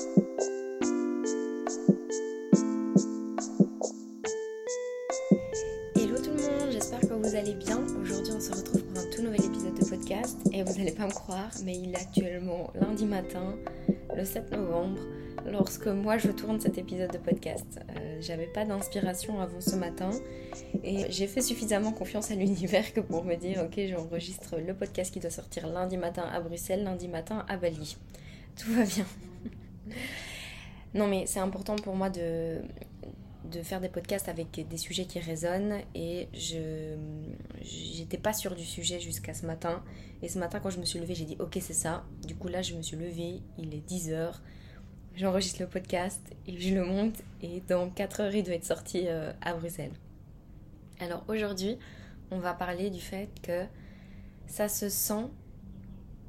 Hello tout le monde, j'espère que vous allez bien. Aujourd'hui on se retrouve pour un tout nouvel épisode de podcast et vous n'allez pas me croire mais il est actuellement lundi matin, le 7 novembre, lorsque moi je tourne cet épisode de podcast. Euh, J'avais pas d'inspiration avant ce matin et j'ai fait suffisamment confiance à l'univers que pour me dire ok j'enregistre le podcast qui doit sortir lundi matin à Bruxelles, lundi matin à Bali. Tout va bien. Non mais c'est important pour moi de, de faire des podcasts avec des sujets qui résonnent et je j'étais pas sûre du sujet jusqu'à ce matin. Et ce matin quand je me suis levée j'ai dit ok c'est ça. Du coup là je me suis levée il est 10h j'enregistre le podcast et je le monte et dans 4 heures il doit être sorti euh, à Bruxelles. Alors aujourd'hui on va parler du fait que ça se sent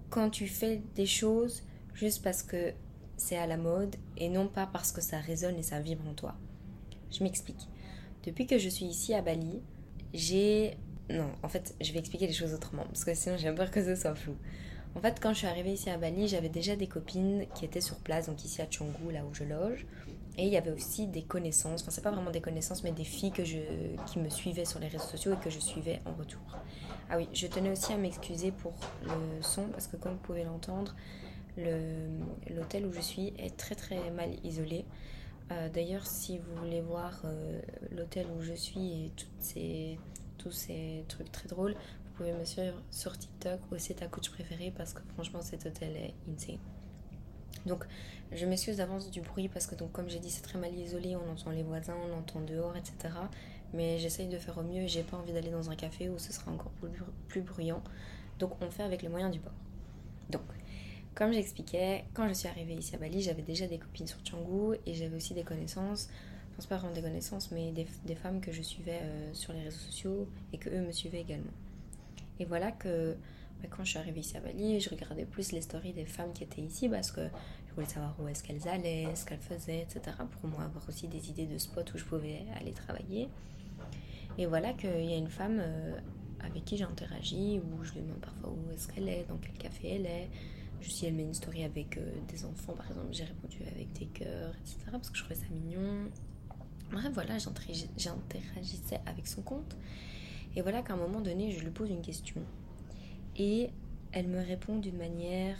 quand tu fais des choses juste parce que c'est à la mode et non pas parce que ça résonne et ça vibre en toi je m'explique. Depuis que je suis ici à Bali, j'ai... Non, en fait, je vais expliquer les choses autrement, parce que sinon j'ai peur que ce soit flou. En fait, quand je suis arrivée ici à Bali, j'avais déjà des copines qui étaient sur place, donc ici à Canggu, là où je loge. Et il y avait aussi des connaissances, enfin c'est pas vraiment des connaissances, mais des filles que je, qui me suivaient sur les réseaux sociaux et que je suivais en retour. Ah oui, je tenais aussi à m'excuser pour le son, parce que comme vous pouvez l'entendre, l'hôtel où je suis est très très mal isolé. Euh, d'ailleurs, si vous voulez voir euh, l'hôtel où je suis et tous ces trucs très drôles, vous pouvez me suivre sur TikTok ou c'est ta coach préférée parce que franchement cet hôtel est insane. Donc je m'excuse d'avance du bruit parce que donc comme j'ai dit c'est très mal isolé, on entend les voisins, on entend dehors, etc. Mais j'essaye de faire au mieux, j'ai pas envie d'aller dans un café où ce sera encore plus, plus bruyant. Donc on fait avec les moyens du bord. Comme j'expliquais, quand je suis arrivée ici à Bali, j'avais déjà des copines sur Canggu et j'avais aussi des connaissances, je pense pas vraiment des connaissances, mais des, femmes que je suivais euh, sur les réseaux sociaux et que eux me suivaient également. Et voilà que bah, quand je suis arrivée ici à Bali, je regardais plus les stories des femmes qui étaient ici parce que je voulais savoir où est-ce qu'elles allaient, ce qu'elles faisaient, etc. Pour moi, avoir aussi des idées de spots où je pouvais aller travailler. Et voilà qu'il y a une femme euh, avec qui j'ai interagi, où je lui demande parfois où est-ce qu'elle est, dans quel café elle est si elle met une story avec euh, des enfants, par exemple, j'ai répondu avec des cœurs, etc. Parce que je trouvais ça mignon. Bref, voilà, j'interagissais avec son compte. Et voilà qu'à un moment donné, je lui pose une question. Et elle me répond d'une manière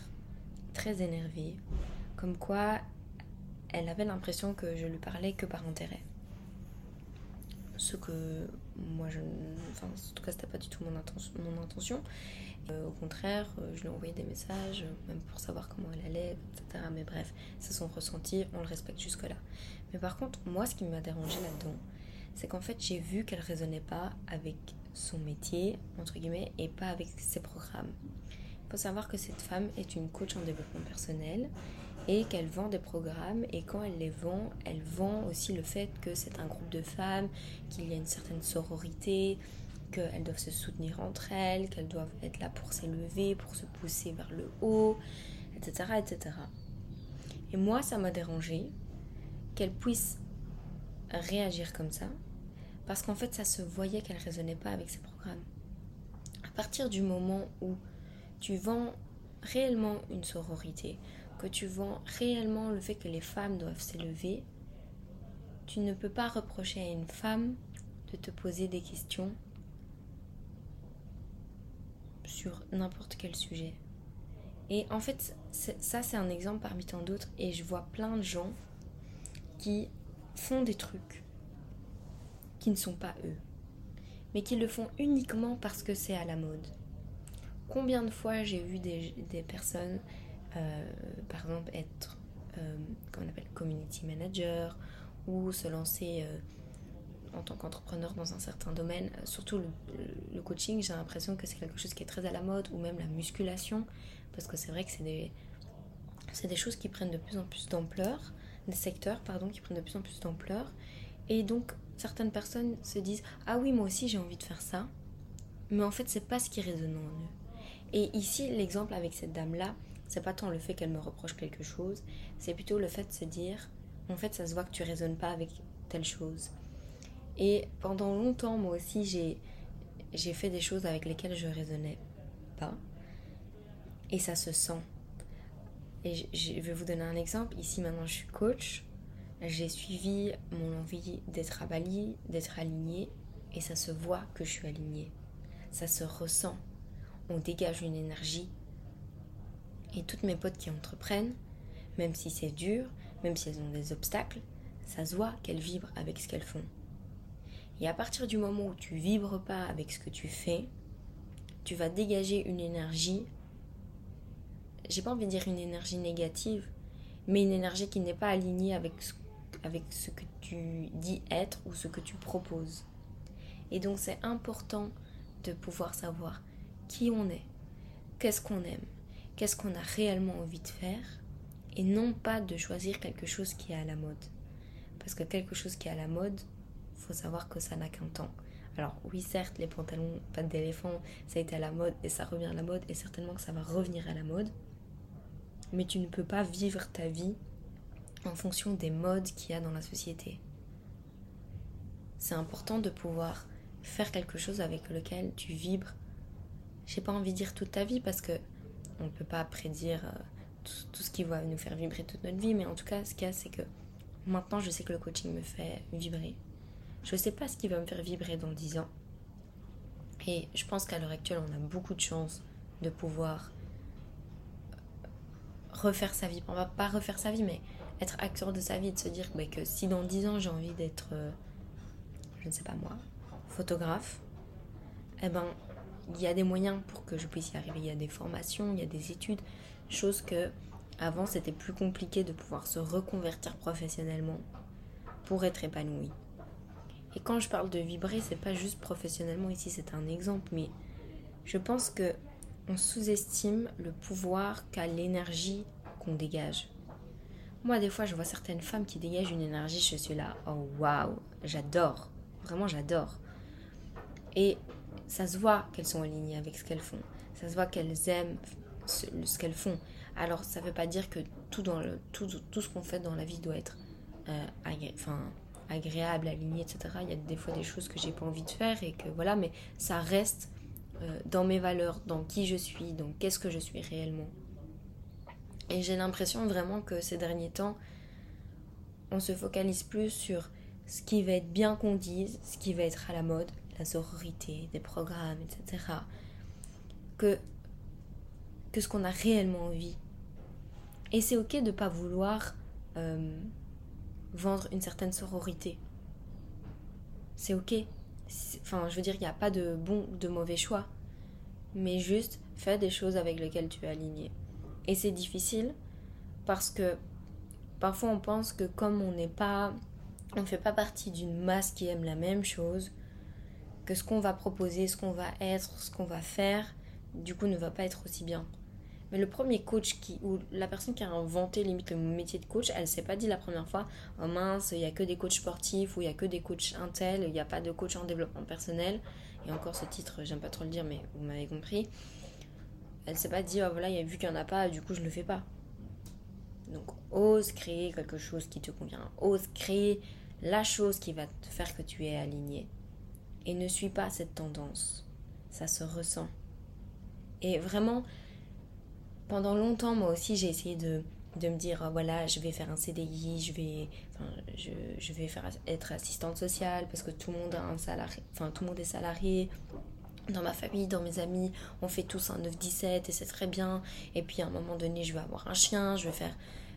très énervée. Comme quoi, elle avait l'impression que je lui parlais que par intérêt. Ce que moi, je. Enfin, en tout cas, c'était pas du tout mon, intention. Mon intention. Euh, au contraire, euh, je lui ai envoyé des messages, euh, même pour savoir comment elle allait, etc. Mais bref, c'est son ressenti, on le respecte jusque-là. Mais par contre, moi, ce qui m'a dérangé là-dedans, c'est qu'en fait, j'ai vu qu'elle raisonnait pas avec son métier, entre guillemets, et pas avec ses programmes. Il faut savoir que cette femme est une coach en développement personnel et qu'elle vend des programmes et quand elle les vend, elle vend aussi le fait que c'est un groupe de femmes, qu'il y a une certaine sororité, qu'elles doivent se soutenir entre elles, qu'elles doivent être là pour s'élever, pour se pousser vers le haut, etc. etc. Et moi, ça m'a dérangé qu'elle puisse réagir comme ça, parce qu'en fait, ça se voyait qu'elle ne raisonnait pas avec ses programmes. À partir du moment où tu vends réellement une sororité, que tu vends réellement le fait que les femmes doivent s'élever, tu ne peux pas reprocher à une femme de te poser des questions sur n'importe quel sujet. Et en fait, ça c'est un exemple parmi tant d'autres et je vois plein de gens qui font des trucs qui ne sont pas eux, mais qui le font uniquement parce que c'est à la mode. Combien de fois j'ai vu des, personnes, euh, par exemple, être, euh, on appelle, community manager ou se lancer euh, en tant qu'entrepreneur dans un certain domaine, euh, surtout le, coaching, j'ai l'impression que c'est quelque chose qui est très à la mode, ou même la musculation, parce que c'est vrai que c'est des, des choses qui prennent de plus en plus d'ampleur, des secteurs, pardon, qui prennent de plus en plus d'ampleur, et donc certaines personnes se disent ah oui moi aussi j'ai envie de faire ça, mais en fait c'est pas ce qui résonne en eux. Et ici l'exemple avec cette dame là, c'est pas tant le fait qu'elle me reproche quelque chose, c'est plutôt le fait de se dire en fait ça se voit que tu résonnes pas avec telle chose et pendant longtemps, moi aussi, j'ai, fait des choses avec lesquelles je raisonnais pas. Et ça se sent. Et je vais vous donner un exemple. Ici maintenant je suis coach. J'ai suivi mon envie d'être à Bali, d'être alignée. Et ça se voit que je suis alignée. Ça se ressent. On dégage une énergie. Et toutes mes potes qui entreprennent, même si c'est dur, même si elles ont des obstacles, ça se voit qu'elles vibrent avec ce qu'elles font. Et à partir du moment où tu vibres pas avec ce que tu fais, tu vas dégager une énergie, j'ai pas envie de dire une énergie négative, mais une énergie qui n'est pas alignée avec ce, avec ce que tu dis être ou ce que tu proposes. Et donc c'est important de pouvoir savoir qui on est, qu'est-ce qu'on aime, qu'est-ce qu'on a réellement envie de faire, et non pas de choisir quelque chose qui est à la mode. Parce que quelque chose qui est à la mode, faut savoir que ça n'a qu'un temps. Alors oui, certes, les pantalons pas d'éléphant, ça a été à la mode et ça revient à la mode et certainement que ça va revenir à la mode. Mais tu ne peux pas vivre ta vie en fonction des modes qu'il y a dans la société. C'est important de pouvoir faire quelque chose avec lequel tu vibres. J'ai pas envie de dire toute ta vie parce que on ne peut pas prédire euh, tout, ce qui va nous faire vibrer toute notre vie, mais en tout cas, ce qu'il y a, c'est que maintenant, je sais que le coaching me fait vibrer. Je ne sais pas ce qui va me faire vibrer dans 10 ans. Et je pense qu'à l'heure actuelle, on a beaucoup de chance de pouvoir refaire sa vie. On va pas refaire sa vie, mais être acteur de sa vie, de se dire bah, que si dans 10 ans j'ai envie d'être, euh, je ne sais pas moi, photographe, eh ben, il y a des moyens pour que je puisse y arriver. Il y a des formations, il y a des études, chose que avant c'était plus compliqué de pouvoir se reconvertir professionnellement pour être épanoui. Et quand je parle de vibrer, c'est pas juste professionnellement ici, c'est un exemple, mais je pense que on sous-estime le pouvoir qu'a l'énergie qu'on dégage. Moi, des fois, je vois certaines femmes qui dégagent une énergie, je suis là, oh waouh, j'adore, vraiment j'adore. Et ça se voit qu'elles sont alignées avec ce qu'elles font, ça se voit qu'elles aiment ce, qu'elles font. Alors, ça ne veut pas dire que tout, dans tout ce qu'on fait dans la vie doit être euh, enfin, agréable, aligné, etc. Il y a des fois des choses que j'ai pas envie de faire et que voilà, mais ça reste euh, dans mes valeurs, dans qui je suis, dans qu'est-ce que je suis réellement. Et j'ai l'impression vraiment que ces derniers temps, on se focalise plus sur ce qui va être bien qu'on dise, ce qui va être à la mode, la sororité, des programmes, etc. Que, que ce qu'on a réellement envie. Et c'est ok de ne pas vouloir euh, vendre une certaine sororité. C'est ok. Enfin, je veux dire, il n'y a pas de bon ou de mauvais choix. Mais juste, fais des choses avec lesquelles tu es aligné. Et c'est difficile parce que parfois on pense que comme on n'est pas. On ne fait pas partie d'une masse qui aime la même chose, que ce qu'on va proposer, ce qu'on va être, ce qu'on va faire, du coup ne va pas être aussi bien. Mais le premier coach qui, ou la personne qui a inventé limite le métier de coach, elle s'est pas dit la première fois, oh mince, il y a que des coachs sportifs ou il y a que des coachs intel, il n'y a pas de coach en développement personnel. Et encore ce titre, j'aime pas trop le dire, mais vous m'avez compris. Elle s'est pas dit, oh voilà, vu qu'il n'y en a pas, du coup je le fais pas. Donc ose créer quelque chose qui te convient. Ose créer la chose qui va te faire que tu es aligné. Et ne suis pas cette tendance. Ça se ressent. Et vraiment, pendant longtemps, moi aussi, j'ai essayé de, me dire, oh, voilà, je vais faire un CDI, je vais, je, vais faire, être assistante sociale parce que tout le monde enfin, est salarié. Dans ma famille, dans mes amis, on fait tous un 9-17 et c'est très bien. Et puis à un moment donné, je vais avoir un chien, je vais faire,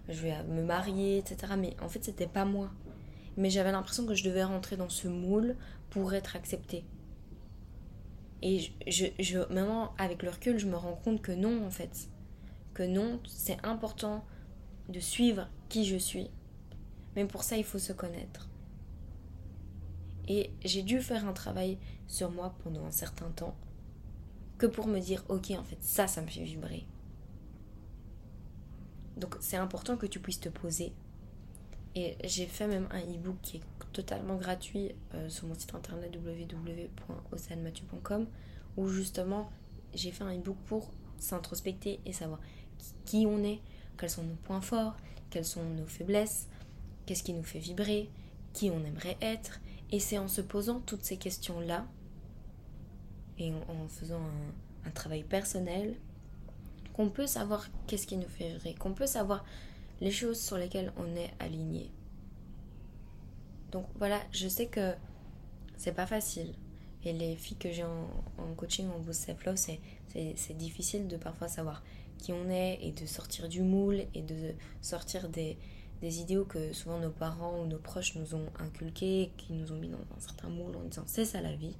je vais me marier, etc. Mais en fait, c'était pas moi. Mais j'avais l'impression que je devais rentrer dans ce moule pour être acceptée. Et je, je, maintenant, avec le recul, je me rends compte que non, en fait que non, c'est important de suivre qui je suis. Mais pour ça, il faut se connaître. Et j'ai dû faire un travail sur moi pendant un certain temps que pour me dire, ok, en fait, ça, ça me fait vibrer. Donc c'est important que tu puisses te poser. Et j'ai fait même un e-book qui est totalement gratuit euh, sur mon site internet www.oceanmathieu.com où justement j'ai fait un e-book pour s'introspecter et savoir qui on est, quels sont nos points forts, quelles sont nos faiblesses, qu'est-ce qui nous fait vibrer, qui on aimerait être. Et c'est en se posant toutes ces questions-là et en, faisant un, travail personnel qu'on peut savoir qu'est-ce qui nous fait vibrer, qu'on peut savoir les choses sur lesquelles on est aligné. Donc voilà, je sais que c'est pas facile. Et les filles que j'ai en, coaching, en Boost Self Love, c'est difficile de parfois savoir qui on est et de sortir du moule et de sortir des, des idéaux que souvent nos parents ou nos proches nous ont inculqués, qui nous ont mis dans un certain moule en disant c'est ça la vie.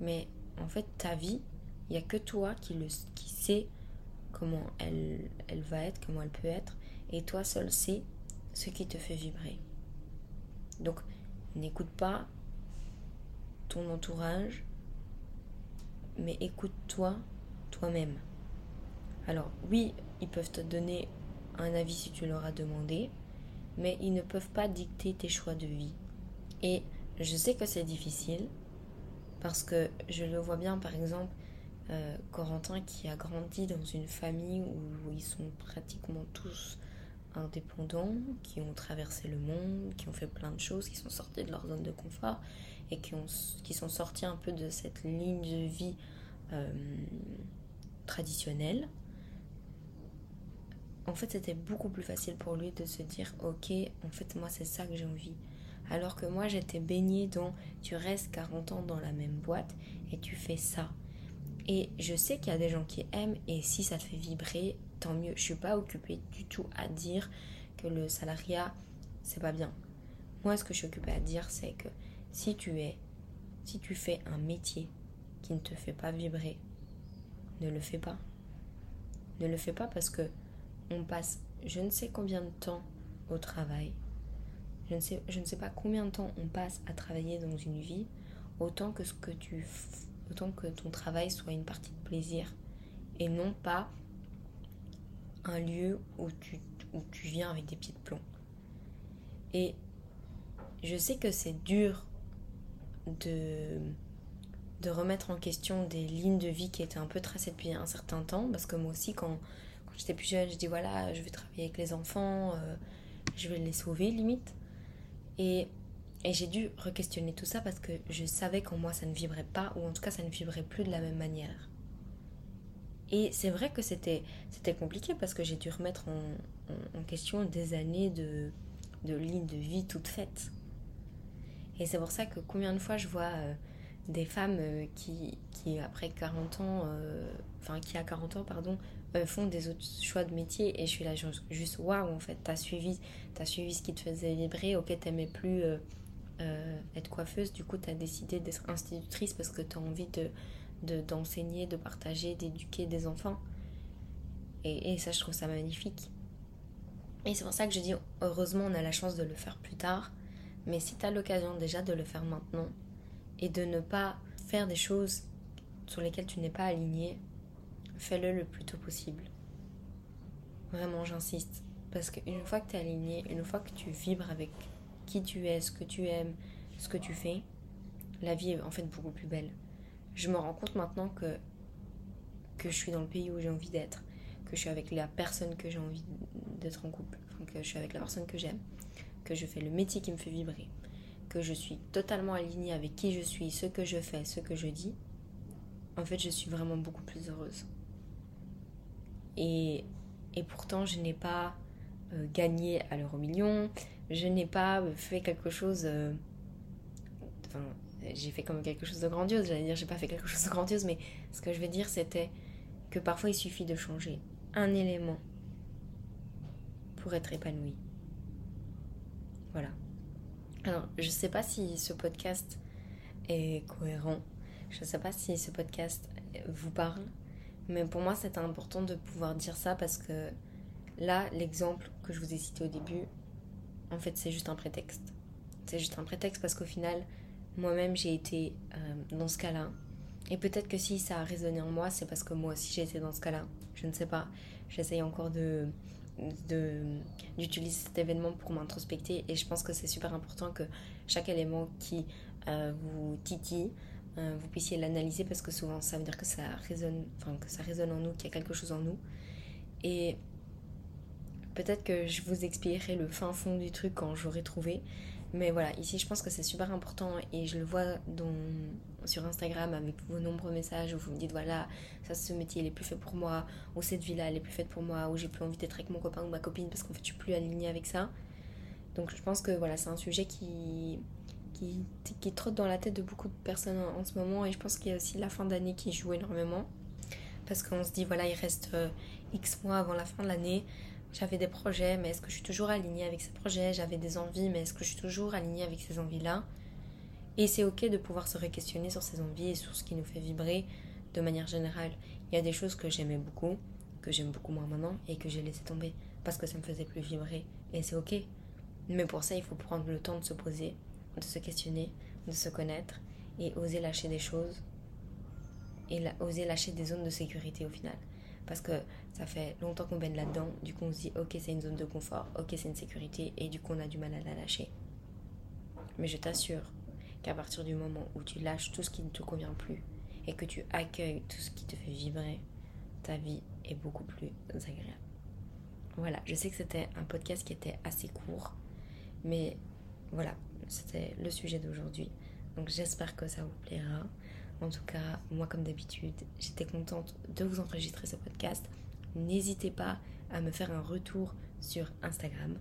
Mais en fait, ta vie, il n'y a que toi qui, le, qui sais comment elle, elle va être, comment elle peut être, et toi seul sais ce qui te fait vibrer. Donc, n'écoute pas ton entourage, mais écoute-toi toi-même. Alors, oui, ils peuvent te donner un avis si tu leur as demandé, mais ils ne peuvent pas dicter tes choix de vie. Et je sais que c'est difficile, parce que je le vois bien, par exemple, euh, Corentin qui a grandi dans une famille où ils sont pratiquement tous indépendants, qui ont traversé le monde, qui ont fait plein de choses, qui sont sortis de leur zone de confort et qui, ont, qui sont sortis un peu de cette ligne de vie euh, traditionnelle. En fait, c'était beaucoup plus facile pour lui de se dire, ok, en fait, moi, c'est ça que j'ai envie. Alors que moi, j'étais baignée dans, tu restes 40 ans dans la même boîte et tu fais ça. Et je sais qu'il y a des gens qui aiment et si ça te fait vibrer, tant mieux. Je suis pas occupée du tout à dire que le salariat, c'est pas bien. Moi, ce que je suis occupée à dire, c'est que si tu es, si tu fais un métier qui ne te fait pas vibrer, ne le fais pas. Ne le fais pas parce que on passe je ne sais combien de temps au travail. Je ne sais, je ne sais pas combien de temps on passe à travailler dans une vie, autant que ce que tu autant que ton travail soit une partie de plaisir et non pas un lieu où tu, où tu viens avec des pieds de plomb. Et je sais que c'est dur de, de remettre en question des lignes de vie qui étaient un peu tracées depuis un certain temps, parce que moi aussi, quand, quand j'étais plus jeune, je dis voilà, je vais travailler avec les enfants, euh, je vais les sauver limite. Et et j'ai dû re-questionner tout ça parce que je savais qu'en moi ça ne vibrait pas, ou en tout cas ça ne vibrait plus de la même manière. Et c'est vrai que c'était, compliqué parce que j'ai dû remettre en, question des années de, de lignes de vie toutes faites. Et c'est pour ça que combien de fois je vois euh, des femmes euh, qui, qui, après 40 ans, euh, enfin qui à 40 ans, pardon, font des autres choix de métier et je suis là juste waouh en fait, t'as suivi, suivi ce qui te faisait vibrer, ok t'aimais plus euh, être coiffeuse, du coup, tu as décidé d'être institutrice parce que tu as envie de, d'enseigner, de, partager, d'éduquer des enfants. Et, ça, je trouve ça magnifique. Et c'est pour ça que je dis, heureusement, on a la chance de le faire plus tard. Mais si tu as l'occasion déjà de le faire maintenant et de ne pas faire des choses sur lesquelles tu n'es pas aligné, fais-le le plus tôt possible. Vraiment, j'insiste. Parce qu'une fois que tu es aligné, une fois que tu vibres avec qui tu es, ce que tu aimes, ce que tu fais, la vie est en fait beaucoup plus belle. Je me rends compte maintenant que, que je suis dans le pays où j'ai envie d'être, que je suis avec la personne que j'ai envie d'être en couple, que je suis avec la personne que j'aime, que je fais le métier qui me fait vibrer, que je suis totalement alignée avec qui je suis, ce que je fais, ce que je dis. En fait, je suis vraiment beaucoup plus heureuse. Et, et pourtant, je n'ai pas euh, gagné à l'euro million, je n'ai pas fait quelque chose. Euh, j'ai fait comme quelque chose de grandiose, j'allais dire, j'ai pas fait quelque chose de grandiose, mais ce que je veux dire, c'était que parfois il suffit de changer un élément pour être épanoui. Voilà. Alors, je sais pas si ce podcast est cohérent, je sais pas si ce podcast vous parle, mais pour moi, c'est important de pouvoir dire ça parce que là, l'exemple que je vous ai cité au début, en fait, c'est juste un prétexte. C'est juste un prétexte parce qu'au final, moi-même, j'ai été euh, dans ce cas-là. Et peut-être que si ça a résonné en moi, c'est parce que moi aussi j'ai été dans ce cas-là. Je ne sais pas. J'essaye encore de d'utiliser cet événement pour m'introspecter et je pense que c'est super important que chaque élément qui euh, vous titille euh, vous puissiez l'analyser parce que souvent ça veut dire que ça résonne enfin que ça résonne en nous qu'il y a quelque chose en nous et Peut-être que je vous expliquerai le fin fond du truc quand j'aurai trouvé. Mais voilà, ici je pense que c'est super important et je le vois sur Instagram avec vos nombreux messages où vous me dites voilà, ça ce métier il est plus fait pour moi, ou cette vie-là elle est plus faite pour moi, ou j'ai plus envie d'être avec mon copain ou ma copine parce qu'en fait je suis plus alignée avec ça. Donc je pense que voilà, c'est un sujet qui, qui, qui, trotte dans la tête de beaucoup de personnes en, ce moment et je pense qu'il y a aussi la fin d'année qui joue énormément. Parce qu'on se dit voilà, il reste euh, X mois avant la fin de l'année. J'avais des projets, mais est-ce que je suis toujours alignée avec ces projets? J'avais des envies, mais est-ce que je suis toujours alignée avec ces envies-là? Et c'est ok de pouvoir se re-questionner sur ces envies et sur ce qui nous fait vibrer de manière générale. Il y a des choses que j'aimais beaucoup, que j'aime beaucoup moins maintenant et que j'ai laissé tomber parce que ça me faisait plus vibrer. Et c'est ok. Mais pour ça, il faut prendre le temps de se poser, de se questionner, de se connaître et oser lâcher des choses et oser lâcher des zones de sécurité au final. Parce que ça fait longtemps qu'on baigne là-dedans, du coup on se dit ok c'est une zone de confort, ok c'est une sécurité et du coup on a du mal à la lâcher. Mais je t'assure qu'à partir du moment où tu lâches tout ce qui ne te convient plus et que tu accueilles tout ce qui te fait vibrer, ta vie est beaucoup plus agréable. Voilà, je sais que c'était un podcast qui était assez court, mais voilà, c'était le sujet d'aujourd'hui. Donc j'espère que ça vous plaira. En tout cas, moi comme d'habitude, j'étais contente de vous enregistrer ce podcast. N'hésitez pas à me faire un retour sur Instagram.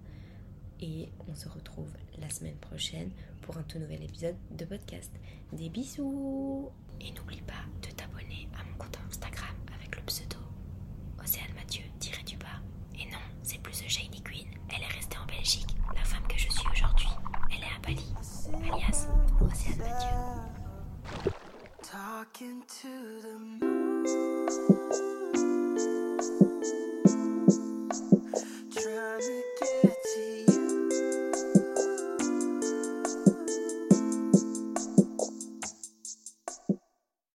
Et on se retrouve la semaine prochaine pour un tout nouvel épisode de podcast. Des bisous Et n'oublie pas de t'abonner à mon compte Instagram avec le pseudo Océane Mathieu tiré du bas. Et non, c'est plus The Shady Queen. Elle est restée en Belgique. La femme que je suis aujourd'hui, elle est à Bali. Alias Océane Mathieu. Talking to the.